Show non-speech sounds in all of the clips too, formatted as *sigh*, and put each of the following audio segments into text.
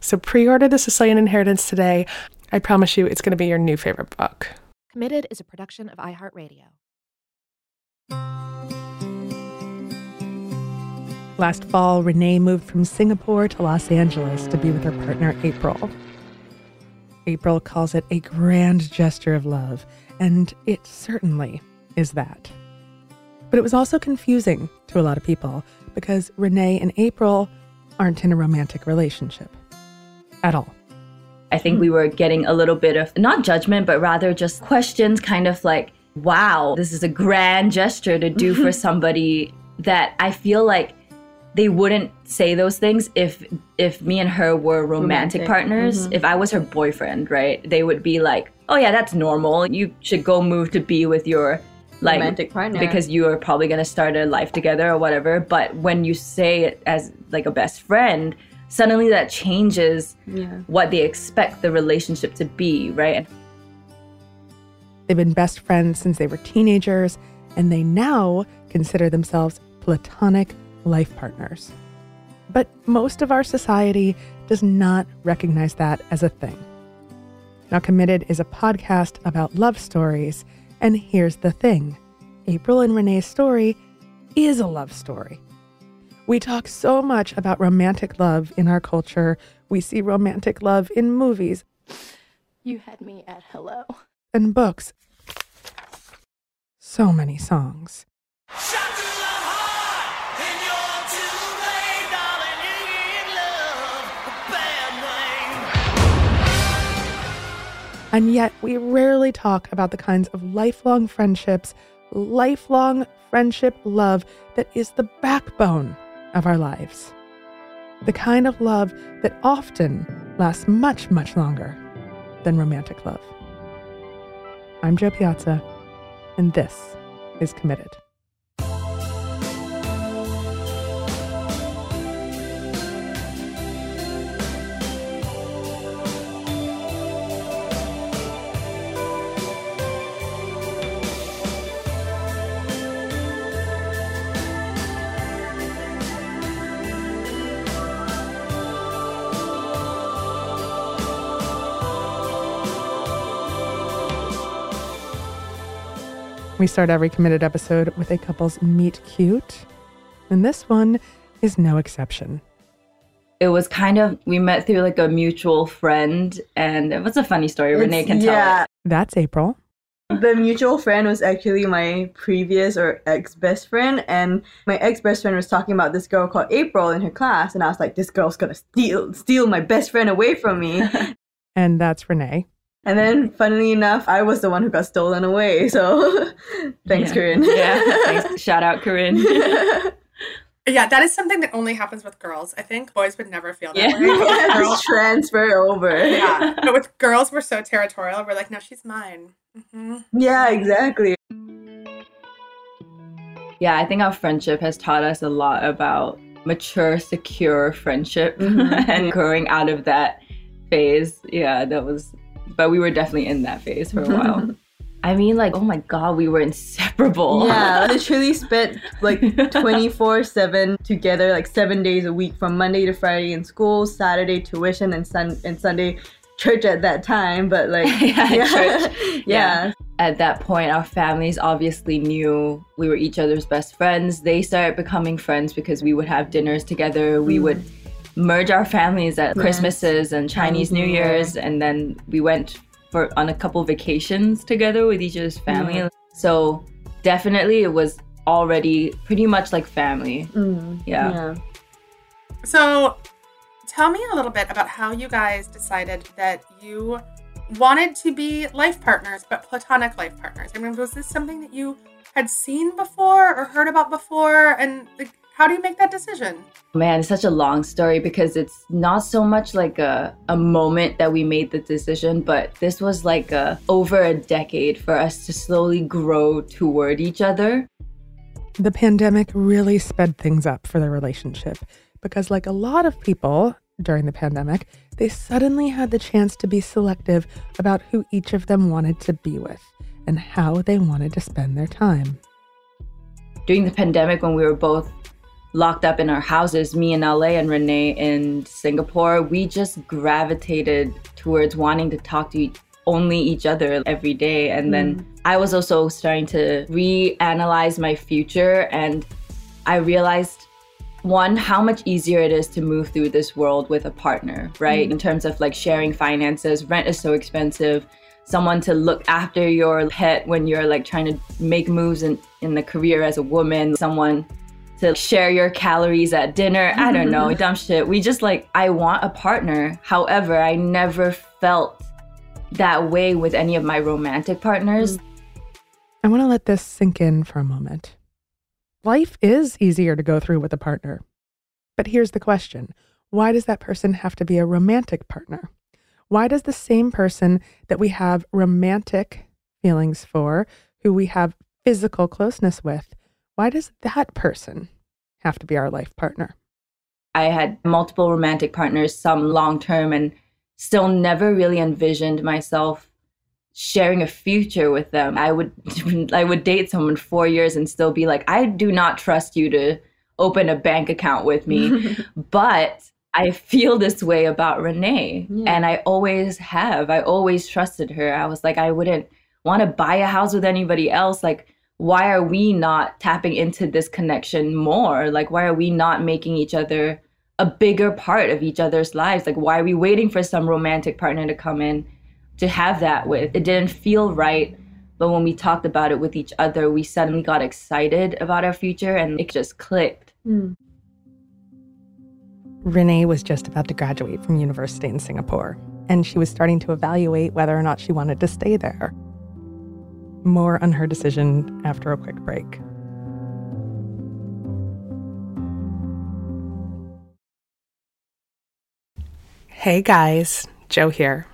So pre order The Sicilian Inheritance today. I promise you it's going to be your new favorite book. Committed is a production of iHeartRadio. Last fall, Renee moved from Singapore to Los Angeles to be with her partner, April. April calls it a grand gesture of love, and it certainly is that. But it was also confusing to a lot of people because Renee and April aren't in a romantic relationship at all. I think we were getting a little bit of not judgment, but rather just questions, kind of like, wow, this is a grand gesture to do for *laughs* somebody that I feel like they wouldn't say those things if if me and her were romantic, romantic. partners. Mm-hmm. If I was her boyfriend, right? They would be like, "Oh yeah, that's normal. You should go move to be with your like romantic partner because you are probably going to start a life together or whatever." But when you say it as like a best friend, suddenly that changes yeah. what they expect the relationship to be, right? They've been best friends since they were teenagers, and they now consider themselves platonic life partners. But most of our society does not recognize that as a thing. Now, Committed is a podcast about love stories, and here's the thing April and Renee's story is a love story. We talk so much about romantic love in our culture. We see romantic love in movies. You had me at hello. And books. So many songs. And yet, we rarely talk about the kinds of lifelong friendships, lifelong friendship love that is the backbone of our lives. The kind of love that often lasts much, much longer than romantic love. I'm Jo Piazza, and this is Committed. We start every committed episode with a couple's meet cute, and this one is no exception. It was kind of, we met through like a mutual friend, and it was a funny story. It's, Renee can tell yeah. it. That's April. The mutual friend was actually my previous or ex best friend, and my ex best friend was talking about this girl called April in her class, and I was like, "This girl's gonna steal steal my best friend away from me." *laughs* and that's Renee. And then, funnily enough, I was the one who got stolen away. So, *laughs* thanks, yeah. Corinne. yeah, *laughs* thanks. shout out, Corinne. *laughs* yeah, that is something that only happens with girls. I think boys would never feel that yeah. way. Yeah, girls transfer over. Yeah, but with girls, we're so territorial. We're like, no, she's mine. Mm-hmm. Yeah, exactly. Yeah, I think our friendship has taught us a lot about mature, secure friendship mm-hmm. and growing out of that phase. Yeah, that was but we were definitely in that phase for a while. *laughs* I mean, like, oh my god, we were inseparable. Yeah, *laughs* literally spent like 24 7 together, like seven days a week from Monday to Friday in school, Saturday tuition, and, sun- and Sunday church at that time. But *laughs* like, yeah, yeah. church. yeah. yeah. At that point, our families obviously knew we were each other's best friends. They started becoming friends because we would have dinners together. We mm. would merge our families at. Christmases and Chinese New New Year's, and then we went for on a couple vacations together with each other's family. Yeah. So definitely, it was already pretty much like family. Mm, Yeah. yeah. So, tell me a little bit about how you guys decided that you wanted to be life partners, but platonic life partners. I mean, was this something that you had seen before or heard about before? And like, how do you make that decision? Man, it's such a long story because it's not so much like a, a moment that we made the decision, but this was like a, over a decade for us to slowly grow toward each other. The pandemic really sped things up for their relationship because, like a lot of people during the pandemic, they suddenly had the chance to be selective about who each of them wanted to be with and how they wanted to spend their time. During the pandemic, when we were both locked up in our houses, me in LA and Renee in Singapore, we just gravitated towards wanting to talk to each, only each other every day. And then mm. I was also starting to reanalyze my future, and I realized one how much easier it is to move through this world with a partner right? Mm. In terms of like sharing finances rent is so expensive. Someone to look after your pet when you're like trying to make moves in, in the career as a woman someone to share your calories at dinner i don't know *laughs* dumb shit we just like i want a partner however i never felt that way with any of my romantic partners mm. I want to let this sink in for a moment. Life is easier to go through with a partner. But here's the question why does that person have to be a romantic partner? Why does the same person that we have romantic feelings for, who we have physical closeness with, why does that person have to be our life partner? I had multiple romantic partners, some long term, and still never really envisioned myself sharing a future with them. I would *laughs* I would date someone 4 years and still be like, "I do not trust you to open a bank account with me." *laughs* but I feel this way about Renee, Yeah. and I always have. I always trusted her. I was like, I wouldn't want to buy a house with anybody else like why are we not tapping into this connection more? Like, why are we not making each other a bigger part of each other's lives? Like, why are we waiting for some romantic partner to come in to have that with? It didn't feel right. But when we talked about it with each other, we suddenly got excited about our future and it just clicked. Mm. Renee was just about to graduate from university in Singapore, and she was starting to evaluate whether or not she wanted to stay there. More on her decision after a quick break. Hey guys, Jo here.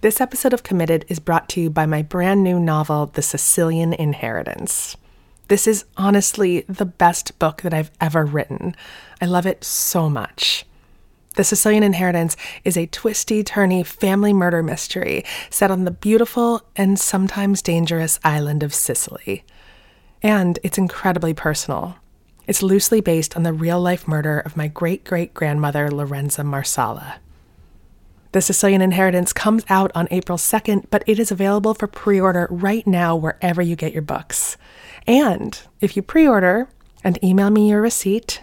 This episode of Committed is brought to you by my brand new novel, The Sicilian Inheritance. This is honestly the best book that I've ever written. I love it so much. The Sicilian Inheritance is a twisty, turny family murder mystery set on the beautiful and sometimes dangerous island of Sicily. And it's incredibly personal. It's loosely based on the real life murder of my great great grandmother, Lorenza Marsala. The Sicilian Inheritance comes out on April 2nd, but it is available for pre order right now wherever you get your books. And if you pre order and email me your receipt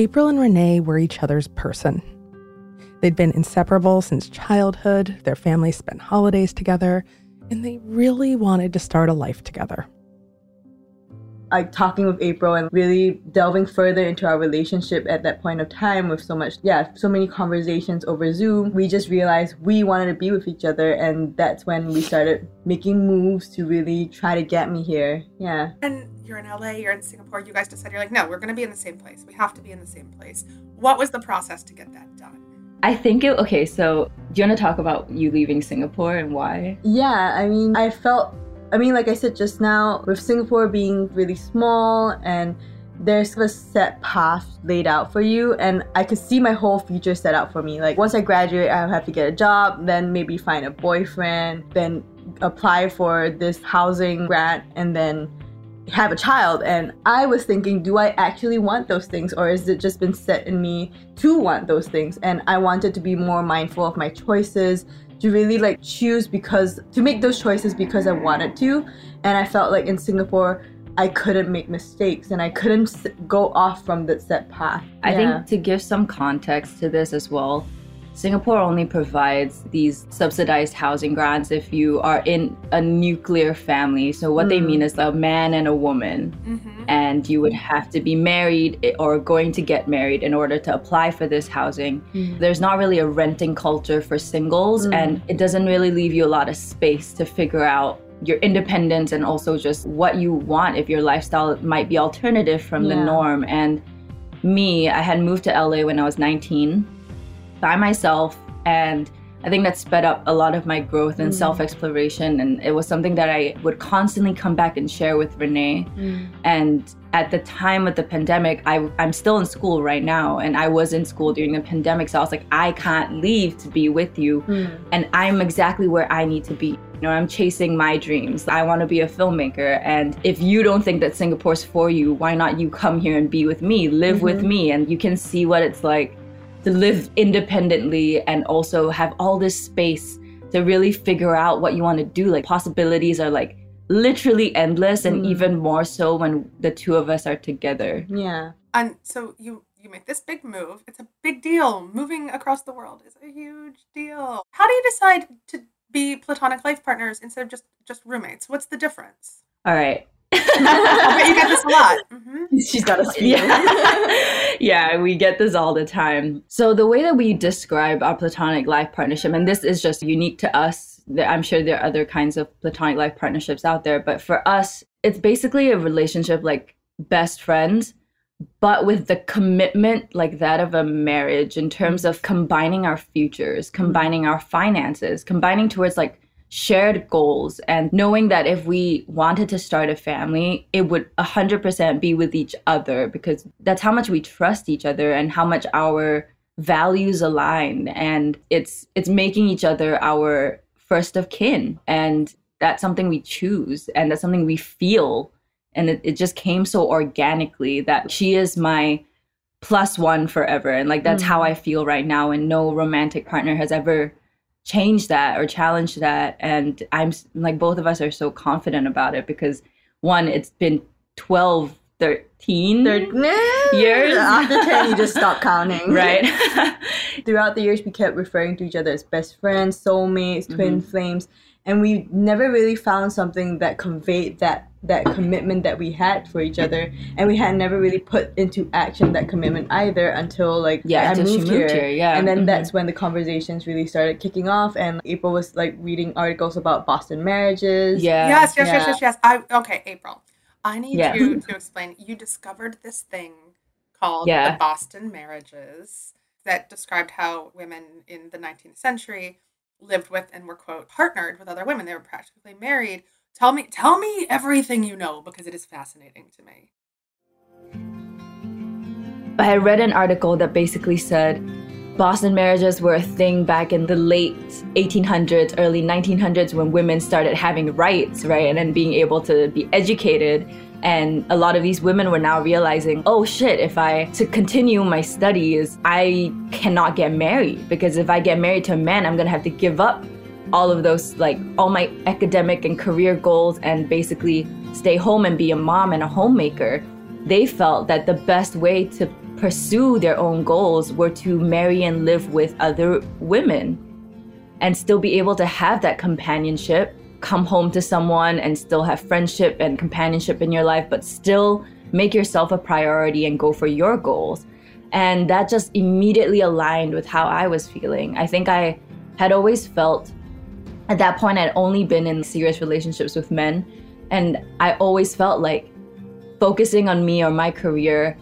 April and Renee were each other's person. They'd been inseparable since childhood, their families spent holidays together, and they really wanted to start a life together. Like talking with April and really delving further into our relationship at that point of time with so much, yeah, so many conversations over Zoom. We just realized we wanted to be with each other, and that's when we started making moves to really try to get me here. Yeah. And you're in LA, you're in Singapore, you guys decided you're like, no, we're going to be in the same place. We have to be in the same place. What was the process to get that done? I think it okay, so do you want to talk about you leaving Singapore and why? Yeah, I mean, I felt, I mean, like I said just now, with Singapore being really small and there's a set path laid out for you, and I could see my whole future set out for me. Like, once I graduate, I'll have to get a job, then maybe find a boyfriend, then apply for this housing grant, and then have a child and i was thinking do i actually want those things or is it just been set in me to want those things and i wanted to be more mindful of my choices to really like choose because to make those choices because i wanted to and i felt like in singapore i couldn't make mistakes and i couldn't go off from the set path I Yeah. think to give some context to this as well, Singapore only provides these subsidized housing grants if you are in a nuclear family. So, what they Mm. mean is a man and a woman, Mm-hmm. and you would have to be married or going to get married in order to apply for this housing. Mm. There's not really a renting culture for singles, Mm. and it doesn't really leave you a lot of space to figure out your independence and also just what you want if your lifestyle might be alternative from the norm. And me, I had moved to LA when I was 19 by myself and I think that sped up a lot of my growth and Mm. self-exploration and it was something that I would constantly come back and share with Renee. And at the time of the pandemic, I, I'm still in school right now and I was in school during the pandemic. So I was like, I can't leave to be with you Mm. and I'm exactly where I need to be. You know, I'm chasing my dreams. I want to be a filmmaker. And if you don't think that Singapore's for you, why not you come here and be with me, live with Mhm. me, and you can see what it's like to live independently and also have all this space to really figure out what you want to do. Like possibilities are like literally endless and Mm. even more so when the two of us are together. yeah And so you you make this big move. It's a big deal. Moving across the world is a huge deal. How do you decide to be platonic life partners instead of just just roommates? What's the difference? All right. I bet you get this a lot. hmm *laughs* she's got a speed yeah. *laughs* yeah, we get this all the time. So the way that we describe our platonic life partnership, and this is just unique to us. there- I'm sure there are other kinds of platonic life partnerships out there, but for us, it's basically a relationship like best friends, but with the commitment like that of a marriage in terms of combining our futures, combining our finances, combining towards like shared goals and knowing that if we wanted to start a family, it would 100% be with each other because that's how much we trust each other and how much our values align. And it's it's making each other our first of kin. And that's something we choose and that's something we feel. And it, it just came so organically that she is my plus one forever. And like that's how mm. i feel right now. And no romantic partner has ever changed that or challenge that. And i'm like both of us are so confident about it because one it's been 12 13 Third, Years? *laughs* after 10 you just stop counting. *laughs* Right. *laughs* Throughout the years we kept referring to each other as best friends soulmates twin Mm-hmm. flames. And we never really found something that conveyed that that commitment that we had for each other and we had never really put into action that commitment either until like Yeah, I until she moved, moved here. here, yeah. and then Mhm. that's when the conversations really started kicking off and april was like reading articles about boston marriages yeah yes, yes, yes, yes, yes. I okay, April. I need Yeah. you to explain. You discovered this thing called Yeah. the Boston marriages that described how women in the 19th century lived with and were quote partnered with other women. They were practically married. Tell me, tell me everything you know because it is fascinating to me. I had read an article that basically said Boston marriages were a thing back in the late 1800s, early 1900s when women started having rights, right? And then being able to be educated. And a lot of these women were now realizing, oh shit, if I to continue my studies, I cannot get married because if I get married to a man, I'm gonna have to give up all of those like all my academic and career goals and basically stay home and be a mom and a homemaker they felt that the best way to pursue their own goals were to marry and live with other women and still be able to have that companionship come home to someone and still have friendship and companionship in your life but still make yourself a priority and go for your goals. And that just immediately aligned with how i was feeling. I think i had always felt at that point i'd only been in serious relationships with men and i always felt like focusing on me or my career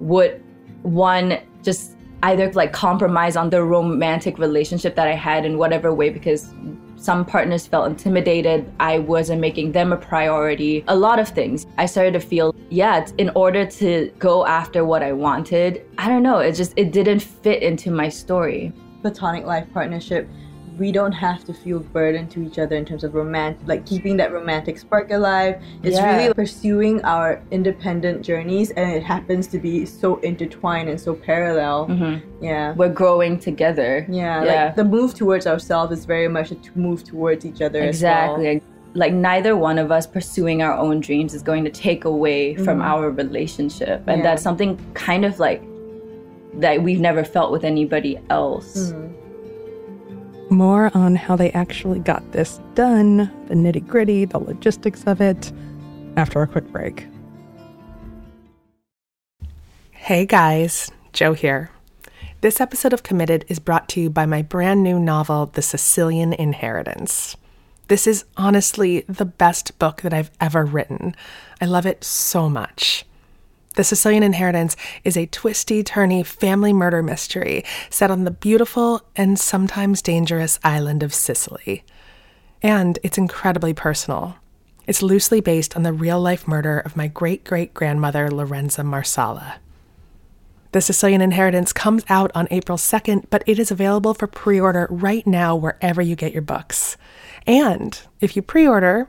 would one just either like compromise on the romantic relationship that I had in whatever way because some partners felt intimidated. I wasn't making them a priority. A lot of things. I started to feel, yeah, in order to go after what I wanted, I don't know, it just it didn't fit into my story. Platonic life partnership we don't have to feel burdened to each other in terms of romance, like keeping that romantic spark alive. It's Yeah. really pursuing our independent journeys, and it happens to be so intertwined and so parallel. Mm-hmm. Yeah. We're growing together. Yeah, Yeah. like the move towards ourselves is very much a t- move towards each other. Exactly. Like neither one of us pursuing our own dreams is going to take away from mm-hmm. our relationship. And Yeah. that's something kind of like that we've never felt with anybody else. Mm-hmm. More on how they actually got this done, the nitty gritty, the logistics of it, after a quick break. Hey guys, Jo here. This episode of Committed is brought to you by my brand new novel, The Sicilian Inheritance. This is honestly the best book that I've ever written. I love it so much. The Sicilian Inheritance is a twisty, turny family murder mystery set on the beautiful and sometimes dangerous island of Sicily. And it's incredibly personal. It's loosely based on the real life murder of my great great grandmother, Lorenza Marsala. The Sicilian Inheritance comes out on April 2nd, but it is available for pre order right now wherever you get your books. And if you pre order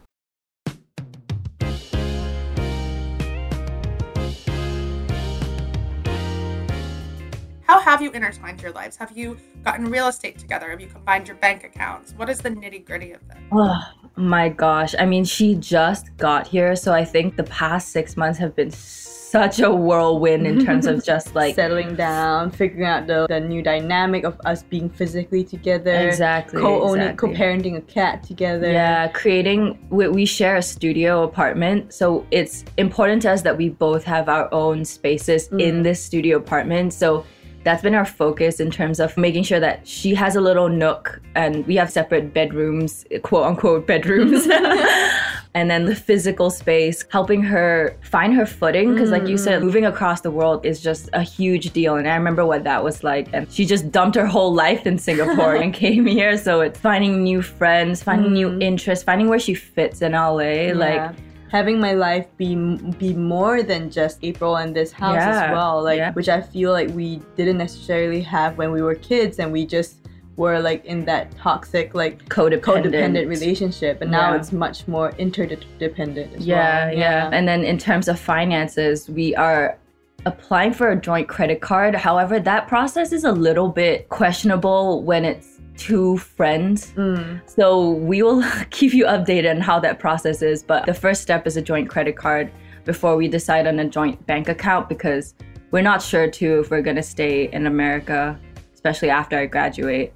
How have you intertwined your lives? Have you gotten real estate together? Have you combined your bank accounts? What is the nitty gritty of this? Oh my gosh. I mean, she just got here. So I think the past six months have been such a whirlwind in terms of *laughs* just like. settling down, figuring out the, the new dynamic of us being physically together, Exactly, co-owning, exactly. co-parenting a cat together. Yeah, creating, we, we share a studio apartment. So it's important to us that we both have our own spaces in mm. this studio apartment. So that's been our focus in terms of making sure that she has a little nook and we have separate bedrooms, quote unquote bedrooms. *laughs* and then the physical space, helping her find her footing. Because, like you said, mm. moving across the world is just a huge deal. And I remember what that was like. And she just dumped her whole life in Singapore and *laughs* came here. So it's finding new friends, finding new mm. interests, finding where she fits in LA. Yeah. Like, having my life be be more than just April and this house Yeah, as well, like yeah. which I feel like we didn't necessarily have when we were kids, and we just were like in that toxic like codependent. codependent relationship, and now Yeah. it's much more interdependent as Yeah, well. yeah. And then in terms of finances, we are applying for a joint credit card. However, that process is a little bit questionable when it's two friends. Mm. So we will *laughs* keep you updated on how that process is. But the first step is a joint credit card before we decide on a joint bank account because we're not sure too if we're gonna stay in America, especially after I graduate.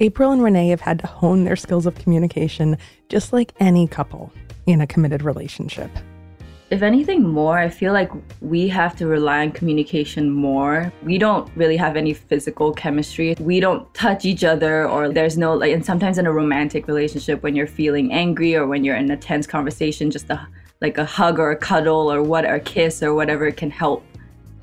April and Renee have had to hone their skills of communication just like any couple in a committed relationship. If anything more, I feel like we have to rely on communication more. We don't really have any physical chemistry. We don't touch each other, or there's no, like, and sometimes in a romantic relationship, when you're feeling angry or when you're in a tense conversation, just a like a hug or a cuddle or what, a kiss or whatever can help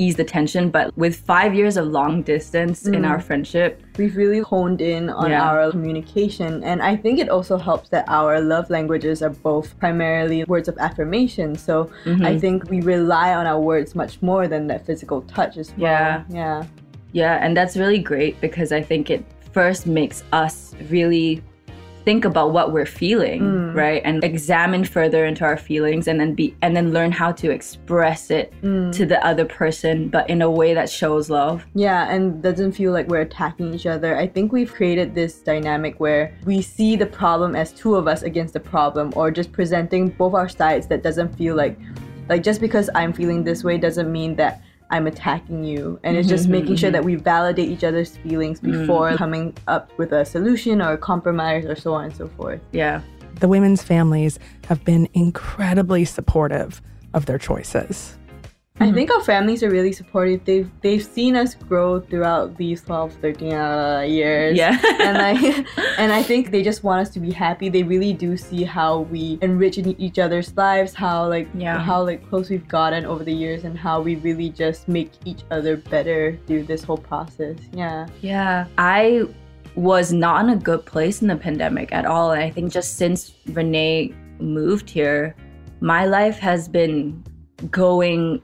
ease the tension. But with five years of long distance in our friendship, we've really honed in on Yeah. our communication and i think it also helps that our love languages are both primarily words of affirmation so Mm-hmm. i think we rely on our words much more than that physical touch as well Yeah. yeah Yeah, and that's really great because I think it first makes us really think about what we're feeling, mm. right? And examine further into our feelings and then be and then learn how to express it mm. to the other person but in a way that shows love. yeah and doesn't feel like we're attacking each other i think we've created this dynamic where we see the problem as two of us against the problem or just presenting both our sides that doesn't feel like like just because i'm feeling this way doesn't mean that I'm attacking you. And it's just mm-hmm, making sure mm-hmm. that we validate each other's feelings mm-hmm. before coming up with a solution or a compromise or so on and so forth. Yeah. The women's families have been incredibly supportive of their choices. I think our families are really supportive. They've they've seen us grow throughout these 12, 13 uh, years. Yeah. and I *laughs* and I think they just want us to be happy. They really do see how we enrich in each other's lives, how like Yeah. how like close we've gotten over the years and how we really just make each other better through this whole process. Yeah. Yeah. I was not in a good place in the pandemic at all. And I think just since Renee moved here, my life has been going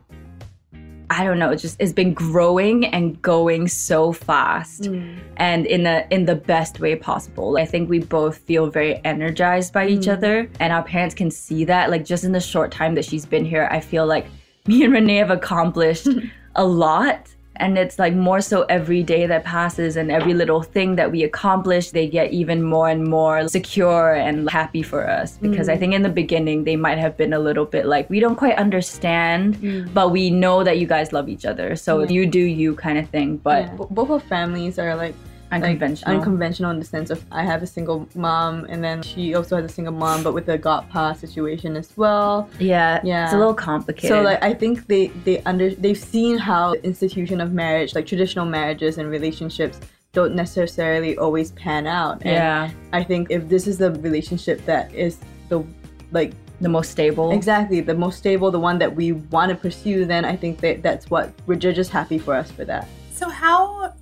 I don't know, it just it's been growing and going so fast mm. and in a in the best way possible. I think we both feel very energized by each mm. other and our parents can see that like just in the short time that she's been here, I feel like *laughs* me and Renee have accomplished *laughs* a lot and it's like more so every day that passes and every little thing that we accomplish they get even more and more secure and happy for us. Because i mm. think in the beginning they might have been a little bit like we don't quite understand mm. but we know that you guys love each other. So mm. you do you kind of thing but Yeah. Both of families are like like, unconventional unconventional in the sense of I have a single mom and then she also has a single mom but with a godpa situation as well. yeah Yeah. it's a little complicated So like I think they they under they've seen how the institution of marriage, like traditional marriages and relationships, don't necessarily always pan out. And yeah I think if this is the relationship that is the like the most stable exactly the most stable, the one that we want to pursue, then I think that that's what we're just happy for us for that. So how what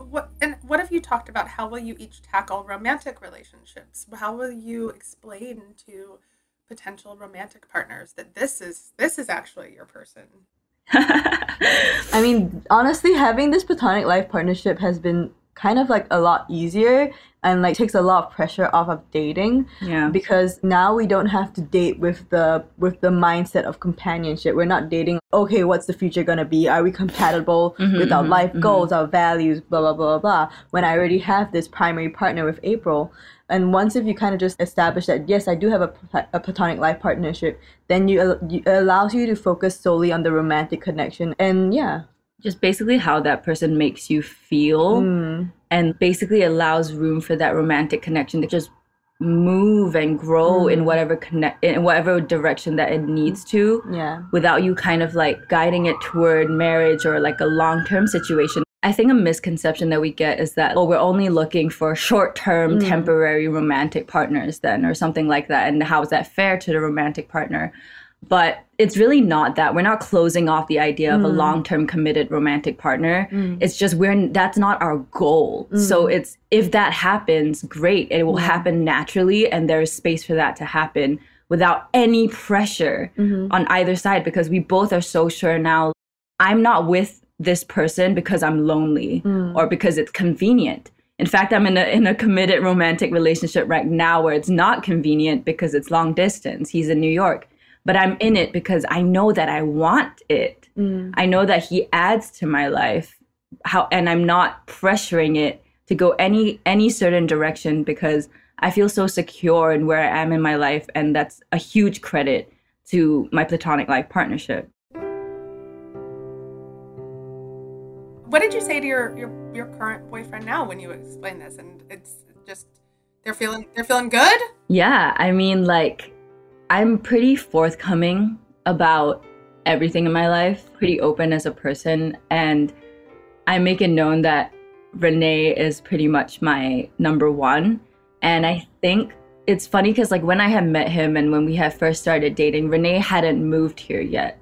and what have you talked about? How will you each tackle romantic relationships? How will you explain to potential romantic partners that this is this is actually your person? *laughs* I mean, honestly, having this platonic life partnership has been kind of like a lot easier and like takes a lot of pressure off of dating yeah. because now we don't have to date with the with the mindset of companionship. We're not dating okay what's the future going to be? Are we compatible mm-hmm, with our mm-hmm, life mm-hmm. goals our values blah blah blah blah blah? When i already have this primary partner with april and once if you kind of just establish that yes i do have a, a platonic life partnership then you, you it allows you to focus solely on the romantic connection and yeah just basically how that person makes you feel Mm. and basically allows room for that romantic connection to just move and grow in whatever connect in whatever direction that it needs to yeah. without you kind of like guiding it toward marriage or like a long-term situation. I think a misconception that we get is that oh we're only looking for short-term temporary romantic partners then or something like that. And how is that fair to the romantic partner but it's really not that. We're not closing off the idea of a mm. long-term committed romantic partner. Mm. It's just we're that's not our goal. Mm. So it's if that happens great. It will happen naturally and there's space for that to happen without any pressure mm-hmm. on either side because we both are so sure now i'm not with this person because i'm lonely or because it's convenient. In fact i'm in a, in a committed romantic relationship right now where it's not convenient because it's long distance. He's in new york but I'm in it because I know that I want it. Mm. I know that he adds to my life. How and I'm not pressuring it to go any any certain direction because I feel so secure in where I am in my life and that's a huge credit to my platonic life partnership. What did you say to your your, your current boyfriend now when you explain this? And it's just they're feeling they're feeling good. Yeah, I mean, like, I'm pretty forthcoming about everything in my life, pretty open as a person, and I make it known that Renee is pretty much my number one. And I think it's funny because, like, when I had met him and when we had first started dating, Renee hadn't moved here yet.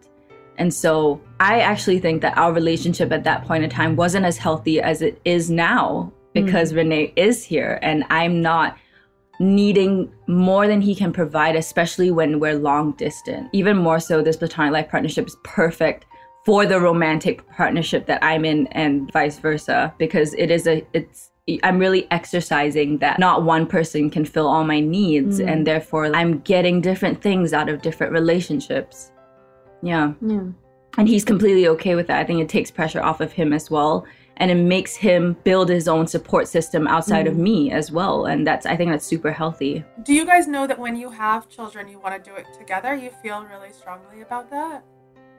And so I actually think that our relationship at that point in time wasn't as healthy as it is now because mm. Renee is here and I'm not needing more than he can provide, especially when we're long distance. Even more so, this platonic life partnership is perfect for the romantic partnership that I'm in and vice versa because it is a it's I'm really exercising that not one person can fill all my needs and mm. therefore I'm getting different things out of different relationships. Yeah. yeah And he's completely okay with that. I think it takes pressure off of him as well. And it makes him build his own support system outside of mm. me as well. And that's, I think that's super healthy. Do you guys know that when you have children, you want to do it together? You feel really strongly about that.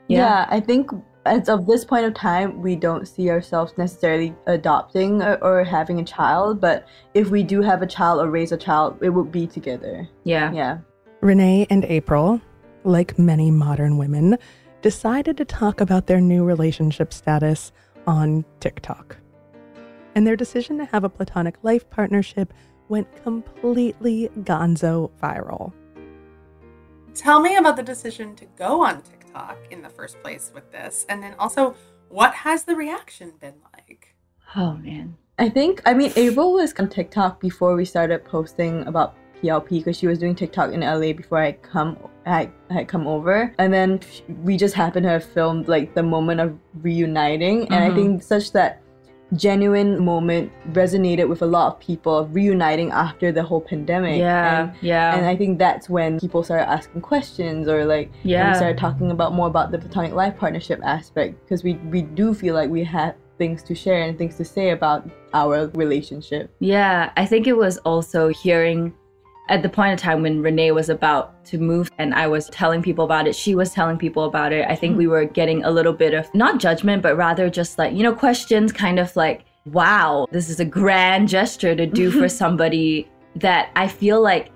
Yeah. I think as of this point of time, we don't see ourselves necessarily adopting or, or having a child, but if we do have a child or raise a child, it would be together. Yeah. Yeah. Renee and April, like many modern women, decided to talk about their new relationship status on TikTok. And their decision to have a platonic life partnership went completely gonzo viral. Tell me about the decision to go on TikTok in the first place with this. And then also, what has the reaction been like? Oh man. I think, I mean, April was on TikTok before we started posting about PLP because she was doing TikTok in LA before I come I had come over, and then we just happened to have filmed like the moment of reuniting, and I Mhm. think such that genuine moment resonated with a lot of people of reuniting after the whole pandemic. Yeah. And, yeah. and I think that's when people started asking questions or like yeah. we started talking about more about the platonic life partnership aspect because we we do feel like we have things to share and things to say about our relationship. Yeah, I think it was also hearing at the point of time when Renee was about to move and I was telling people about it, she was telling people about it. I think we were getting a little bit of not judgment, but rather just like, you know, questions kind of like, wow, this is a grand gesture to do for *laughs* somebody that I feel like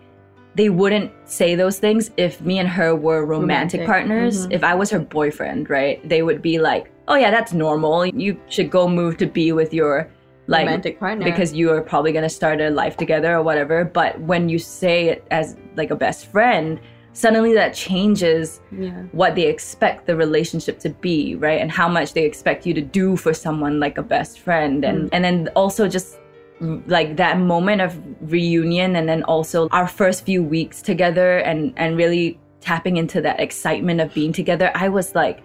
they wouldn't say those things if me and her were romantic, Romantic, partners. mhm. If I was her boyfriend, right? They would be like, oh, yeah, that's normal. You should go move to be with your like romantic partner. because you are probably going to start a life together or whatever but when you say it as like a best friend suddenly that changes yeah. what they expect the relationship to be right? And how much they expect you to do for someone like a best friend. And Mm. and then also just like that moment of reunion and then also our first few weeks together and and really tapping into that excitement of being together i was like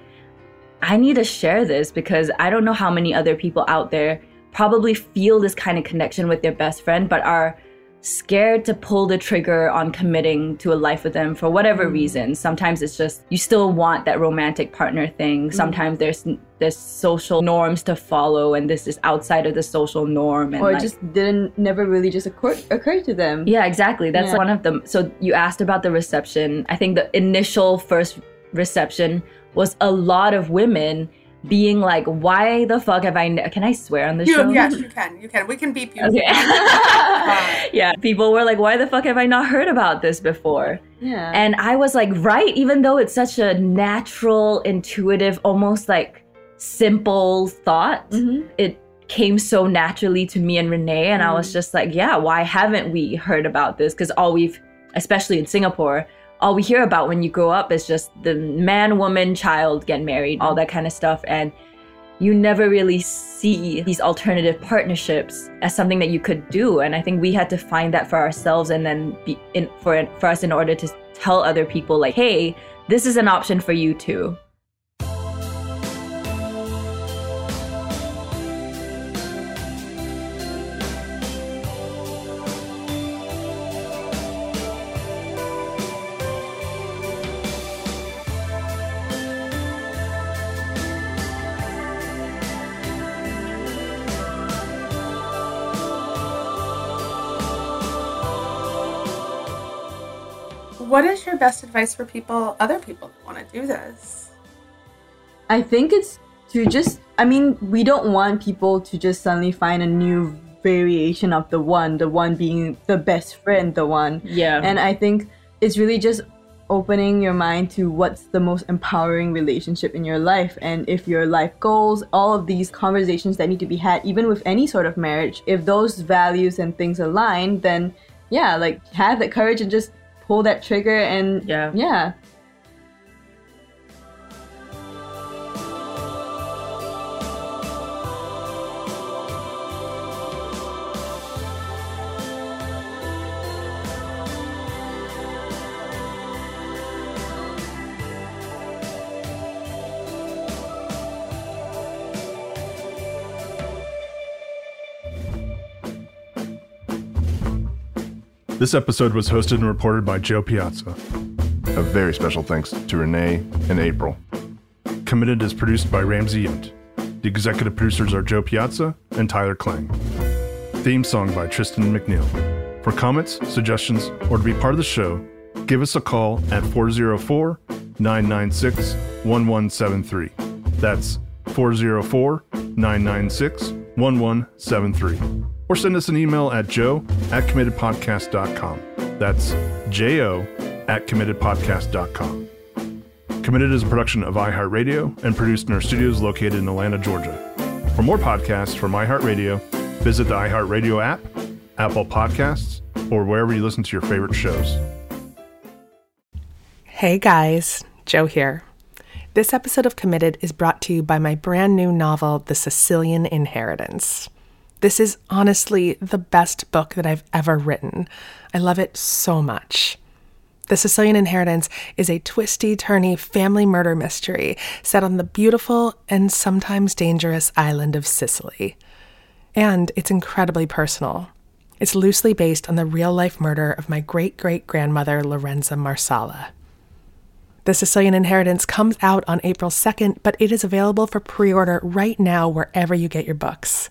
i need to share this because i don't know how many other people out there probably feel this kind of connection with their best friend but are scared to pull the trigger on committing to a life with them for whatever mm. reason sometimes it's just you still want that romantic partner thing mm. sometimes there's there's social norms to follow and this is outside of the social norm and or it like- just didn't never really just occur, occur to them yeah, exactly. That's Yeah. one of them. So you asked about the reception. I think the initial first reception was a lot of women being like, "Why the fuck have I? Ne- Can I swear on the show?" Yes, *laughs* you can. You can. We can beep you. Okay. *laughs* yeah, people were like, "Why the fuck have I not heard about this before?" yeah And I was like, right, even though it's such a natural, intuitive, almost like simple thought, Mhm. it came so naturally to me and Renee. And I was Mm. just like, yeah, why haven't we heard about this? Because all we've, especially in Singapore, all we hear about when you grow up is just the man, woman, child get married, all that kind of stuff. And you never really see these alternative partnerships as something that you could do. And I think we had to find that for ourselves and then be in for for us in order to tell other people like, hey, this is an option for you too. What is your best advice for people, other people that want to do this? I think it's to just I mean, we don't want people to just suddenly find a new variation of the one, the one being the best friend, the one. Yeah. And I think it's really just opening your mind to what's the most empowering relationship in your life and if your life goals, all of these conversations that need to be had, even with any sort of marriage, if those values and things align, then yeah, like have that courage and just pull that trigger and Yeah. yeah. This episode was hosted and reported by Jo Piazza. A very special thanks to Renee and April. Committed is produced by Ramsey Yunt. The executive producers are Jo Piazza and Tyler Klang. Theme song by Tristan McNeil. For comments, suggestions, or to be part of the show, give us a call at 404 996 1173. That's 404 996 1173. Or send us an email at jo at committedpodcast.com. That's J O at committedpodcast.com. Committed is a production of iHeartRadio and produced in our studios located in Atlanta, Georgia. For more podcasts from iHeartRadio, visit the iHeartRadio app, Apple Podcasts, or wherever you listen to your favorite shows. Hey guys, Jo here. This episode of Committed is brought to you by my brand new novel, The Sicilian Inheritance. This is honestly the best book that I've ever written. I love it so much. The Sicilian Inheritance is a twisty, turny family murder mystery set on the beautiful and sometimes dangerous island of Sicily. And it's incredibly personal. It's loosely based on the real life murder of my great great grandmother, Lorenza Marsala. The Sicilian Inheritance comes out on April 2nd, but it is available for pre order right now wherever you get your books.